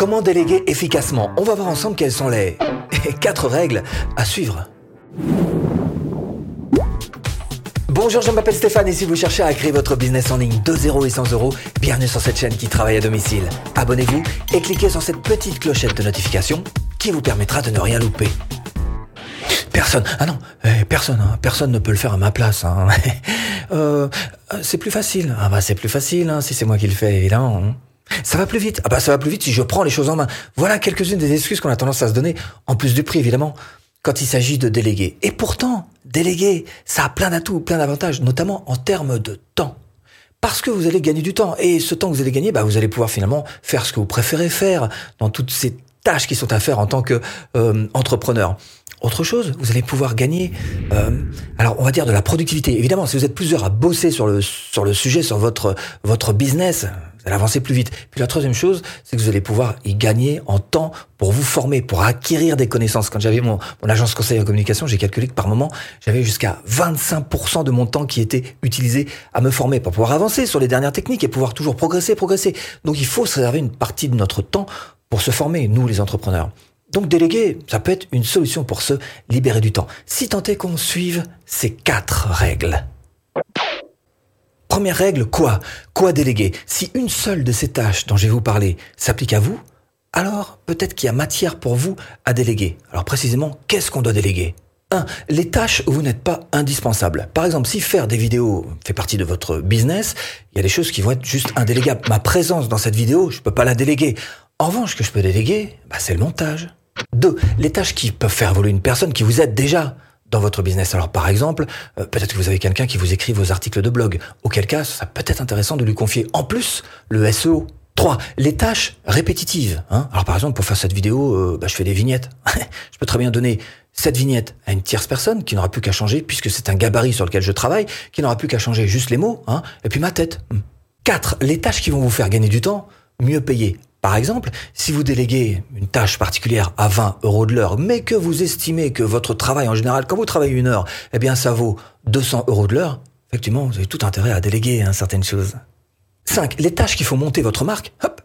Comment déléguer efficacement? On va voir ensemble quelles sont les quatre règles à suivre. Bonjour, je m'appelle Stéphane et si vous cherchez à créer votre business en ligne de 0 et 100 euros, bienvenue sur cette chaîne qui travaille à domicile. Abonnez-vous et cliquez sur cette petite clochette de notification qui vous permettra de ne rien louper. Personne, ah non, eh, personne, hein. personne ne peut le faire à ma place. Hein. Euh, c'est plus facile. Ah bah c'est plus facile hein, si c'est moi qui le fais, évidemment. Ça va plus vite. Ah bah ça va plus vite si je prends les choses en main. Voilà quelques-unes des excuses qu'on a tendance à se donner, en plus du prix évidemment, quand il s'agit de déléguer. Et pourtant, déléguer, ça a plein d'atouts, plein d'avantages, notamment en termes de temps. Parce que vous allez gagner du temps. Et ce temps que vous allez gagner, bah, vous allez pouvoir finalement faire ce que vous préférez faire dans toutes ces tâches qui sont à faire en tant que euh, entrepreneur. Autre chose, vous allez pouvoir gagner, euh, alors on va dire de la productivité. Évidemment, si vous êtes plusieurs à bosser sur le sur le sujet, sur votre votre business, vous allez avancer plus vite. Puis la troisième chose, c'est que vous allez pouvoir y gagner en temps pour vous former, pour acquérir des connaissances. Quand j'avais mon, mon agence conseil en communication, j'ai calculé que par moment, j'avais jusqu'à 25% de mon temps qui était utilisé à me former pour pouvoir avancer sur les dernières techniques et pouvoir toujours progresser, progresser. Donc il faut se réserver une partie de notre temps pour se former, nous les entrepreneurs. Donc déléguer, ça peut être une solution pour se libérer du temps. Si tant est qu'on suive ces quatre règles. Première règle, quoi? Quoi déléguer? Si une seule de ces tâches dont je vais vous parler s'applique à vous, alors peut-être qu'il y a matière pour vous à déléguer. Alors précisément, qu'est-ce qu'on doit déléguer? 1. Les tâches où vous n'êtes pas indispensable. Par exemple, si faire des vidéos fait partie de votre business, il y a des choses qui vont être juste indélégables. Ma présence dans cette vidéo, je ne peux pas la déléguer. En revanche, ce que je peux déléguer, bah, c'est le montage. Deux, les tâches qui peuvent faire évoluer une personne qui vous aide déjà dans votre business. Alors par exemple, euh, peut-être que vous avez quelqu'un qui vous écrit vos articles de blog, auquel cas ça peut être intéressant de lui confier en plus le SEO. 3. Les tâches répétitives. Hein. Alors par exemple, pour faire cette vidéo, euh, bah, je fais des vignettes. je peux très bien donner cette vignette à une tierce personne qui n'aura plus qu'à changer, puisque c'est un gabarit sur lequel je travaille, qui n'aura plus qu'à changer juste les mots, hein, et puis ma tête. 4. Les tâches qui vont vous faire gagner du temps, mieux payées. Par exemple, si vous déléguez une tâche particulière à 20 euros de l'heure, mais que vous estimez que votre travail en général, quand vous travaillez une heure, eh bien ça vaut 200 euros de l'heure, effectivement, vous avez tout intérêt à déléguer hein, certaines choses. 5. Les tâches qui font monter votre marque, hop,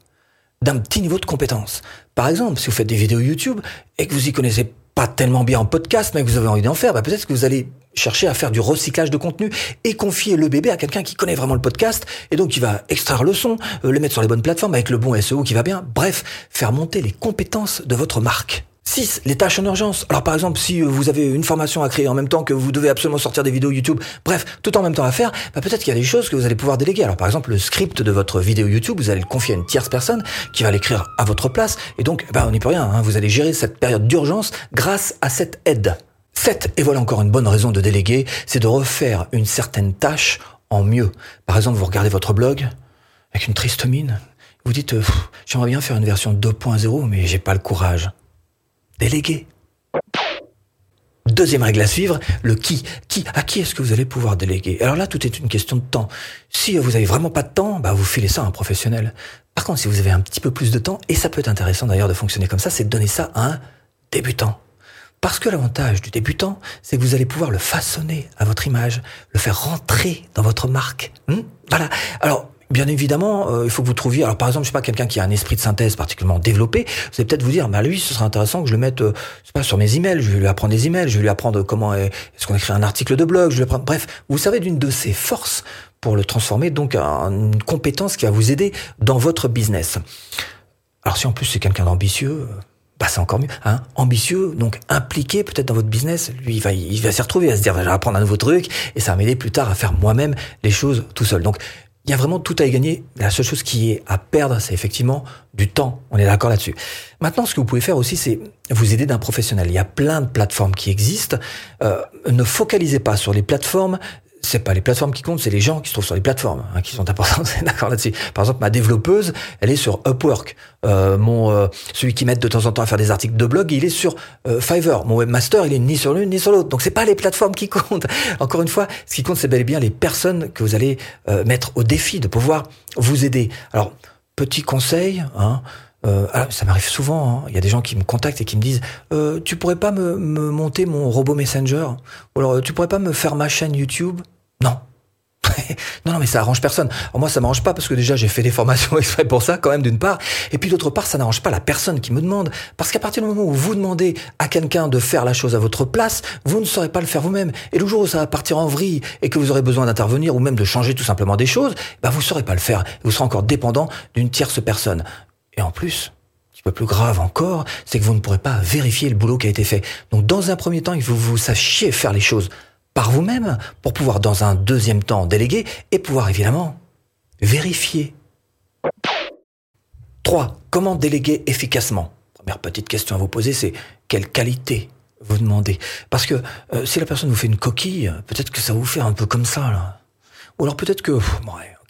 d'un petit niveau de compétence. Par exemple, si vous faites des vidéos YouTube et que vous y connaissez pas tellement bien en podcast, mais que vous avez envie d'en faire, bah peut-être que vous allez chercher à faire du recyclage de contenu et confier le bébé à quelqu'un qui connaît vraiment le podcast et donc qui va extraire le son, euh, le mettre sur les bonnes plateformes avec le bon SEO qui va bien. Bref, faire monter les compétences de votre marque. 6. Les tâches en urgence. Alors par exemple, si euh, vous avez une formation à créer en même temps que vous devez absolument sortir des vidéos YouTube, bref, tout en même temps à faire, bah peut-être qu'il y a des choses que vous allez pouvoir déléguer. Alors par exemple, le script de votre vidéo YouTube, vous allez le confier à une tierce personne qui va l'écrire à votre place. Et donc, bah, on n'y peut rien. Hein. Vous allez gérer cette période d'urgence grâce à cette aide. 7. Et voilà encore une bonne raison de déléguer, c'est de refaire une certaine tâche en mieux. Par exemple, vous regardez votre blog avec une triste mine. Vous dites, euh, j'aimerais bien faire une version 2.0, mais j'ai pas le courage. Déléguer. Deuxième règle à suivre, le qui. Qui, à qui est-ce que vous allez pouvoir déléguer? Alors là, tout est une question de temps. Si vous avez vraiment pas de temps, bah vous filez ça à un professionnel. Par contre, si vous avez un petit peu plus de temps, et ça peut être intéressant d'ailleurs de fonctionner comme ça, c'est de donner ça à un débutant. Parce que l'avantage du débutant, c'est que vous allez pouvoir le façonner à votre image, le faire rentrer dans votre marque. Hmm voilà. Alors, Bien évidemment, euh, il faut que vous trouviez. Alors, par exemple, je sais pas quelqu'un qui a un esprit de synthèse particulièrement développé. Vous allez peut-être vous dire, bah lui, ce serait intéressant que je le mette, euh, pas sur mes emails. Je vais lui apprendre des emails. Je vais lui apprendre comment est-ce qu'on écrit un article de blog. Je vais apprendre. Bref, vous savez d'une de ses forces pour le transformer donc en une compétence qui va vous aider dans votre business. Alors, si en plus c'est quelqu'un d'ambitieux. Bah c'est encore mieux, hein, ambitieux, donc impliqué peut-être dans votre business. Lui, il va, il va s'y retrouver, il va se dire, je vais apprendre un nouveau truc, et ça va m'aider plus tard à faire moi-même les choses tout seul. Donc, il y a vraiment tout à y gagner. La seule chose qui est à perdre, c'est effectivement du temps. On est d'accord là-dessus. Maintenant, ce que vous pouvez faire aussi, c'est vous aider d'un professionnel. Il y a plein de plateformes qui existent. Euh, ne focalisez pas sur les plateformes c'est pas les plateformes qui comptent, c'est les gens qui se trouvent sur les plateformes hein, qui sont importants. D'accord là-dessus. Par exemple, ma développeuse, elle est sur Upwork. Euh, mon euh, celui qui m'aide de temps en temps à faire des articles de blog, il est sur euh, Fiverr. Mon webmaster, il est ni sur l'une ni sur l'autre. Donc c'est pas les plateformes qui comptent. Encore une fois, ce qui compte, c'est bel et bien les personnes que vous allez euh, mettre au défi de pouvoir vous aider. Alors petit conseil, hein, euh, ah, ça m'arrive souvent. Hein. Il y a des gens qui me contactent et qui me disent euh, Tu pourrais pas me, me, monter mon robot Messenger? Ou alors tu pourrais pas me faire ma chaîne YouTube? non. non, mais ça arrange personne. Moi, ça m'arrange pas parce que déjà, j'ai fait des formations exprès pour ça, quand même, d'une part. Et puis, d'autre part, ça n'arrange pas la personne qui me demande. Parce qu'à partir du moment où vous demandez à quelqu'un de faire la chose à votre place, vous ne saurez pas le faire vous-même. Et le jour où ça va partir en vrille et que vous aurez besoin d'intervenir ou même de changer tout simplement des choses, bah, vous saurez pas le faire. Vous serez encore dépendant d'une tierce personne. Et en plus, peu plus grave encore, c'est que vous ne pourrez pas vérifier le boulot qui a été fait. Donc, dans un premier temps, il faut que vous sachiez faire les choses par vous-même pour pouvoir dans un deuxième temps déléguer et pouvoir évidemment vérifier. 3. Comment déléguer efficacement? Première petite question à vous poser, c'est quelle qualité vous demandez? Parce que euh, si la personne vous fait une coquille, peut-être que ça vous fait un peu comme ça. Ou alors peut-être que...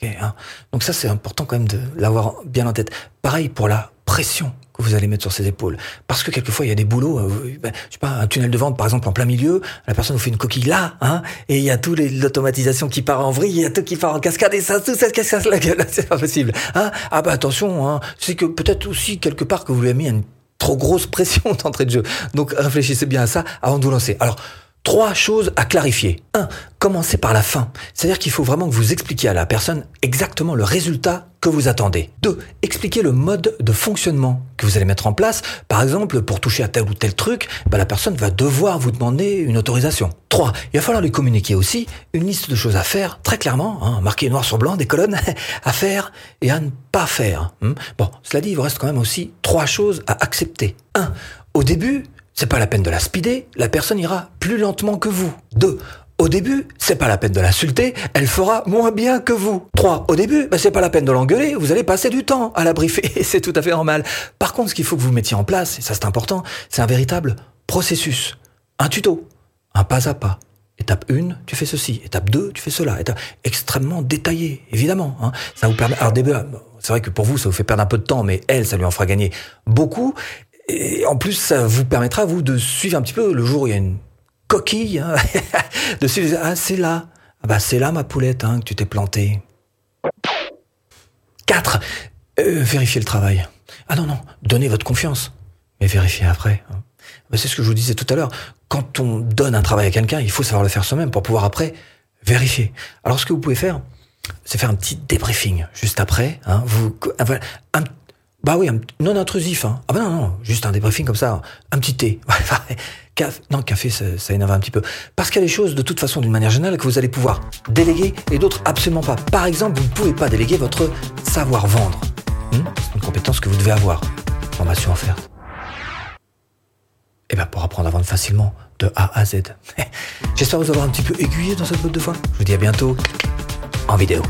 Hein. Donc ça, c'est important quand même de l'avoir bien en tête. Pareil pour la pression que vous allez mettre sur ses épaules. Parce que quelquefois, il y a des boulots, euh, ben, je sais pas, un tunnel de vente, par exemple, en plein milieu, la personne vous fait une coquille là, hein, et il y a tout l'automatisation qui part en vrille, il y a tout qui part en cascade, et ça, tout ça casse la gueule, c'est pas possible. Hein ah bah attention, hein, c'est que peut-être aussi quelque part que vous lui avez mis une trop grosse pression d'entrée de jeu. Donc réfléchissez bien à ça avant de vous lancer. Alors, Trois choses à clarifier. Un, commencez par la fin. C'est-à-dire qu'il faut vraiment que vous expliquiez à la personne exactement le résultat que vous attendez. Deux, expliquez le mode de fonctionnement que vous allez mettre en place. Par exemple, pour toucher à tel ou tel truc, bah, la personne va devoir vous demander une autorisation. Trois, il va falloir lui communiquer aussi une liste de choses à faire, très clairement, hein, marqué noir sur blanc, des colonnes à faire et à ne pas faire. Hmm. Bon, cela dit, il vous reste quand même aussi trois choses à accepter. Un, au début, c'est pas la peine de la speeder, la personne ira plus lentement que vous. 2. Au début, c'est pas la peine de l'insulter, elle fera moins bien que vous. 3. Au début, bah, c'est pas la peine de l'engueuler, vous allez passer du temps à la briefer, c'est tout à fait normal. Par contre, ce qu'il faut que vous mettiez en place, et ça c'est important, c'est un véritable processus. Un tuto. Un pas à pas. Étape 1, tu fais ceci. Étape 2, tu fais cela. Étape extrêmement détaillé, évidemment. Hein. Ça vous permet. Alors début, c'est vrai que pour vous, ça vous fait perdre un peu de temps, mais elle, ça lui en fera gagner beaucoup. Et en plus, ça vous permettra, vous, de suivre un petit peu le jour où il y a une coquille, hein, de suivre, ah, c'est là. Ah bah, c'est là, ma poulette, hein, que tu t'es planté. 4. Euh, vérifiez le travail. Ah non, non, donnez votre confiance. Mais vérifiez après. Hein. Bah, c'est ce que je vous disais tout à l'heure. Quand on donne un travail à quelqu'un, il faut savoir le faire soi-même pour pouvoir après vérifier. Alors, ce que vous pouvez faire, c'est faire un petit débriefing juste après. Hein, vous, bah oui, non intrusif. Hein. Ah bah non, non, juste un débriefing comme ça, un petit thé. café, non, café, ça, ça, énerve un petit peu. Parce qu'il y a des choses, de toute façon, d'une manière générale, que vous allez pouvoir déléguer et d'autres absolument pas. Par exemple, vous ne pouvez pas déléguer votre savoir-vendre. Hmm? C'est une compétence que vous devez avoir. Formation offerte. Et eh bien pour apprendre à vendre facilement, de A à Z. J'espère vous avoir un petit peu aiguillé dans cette botte de foi. Je vous dis à bientôt en vidéo.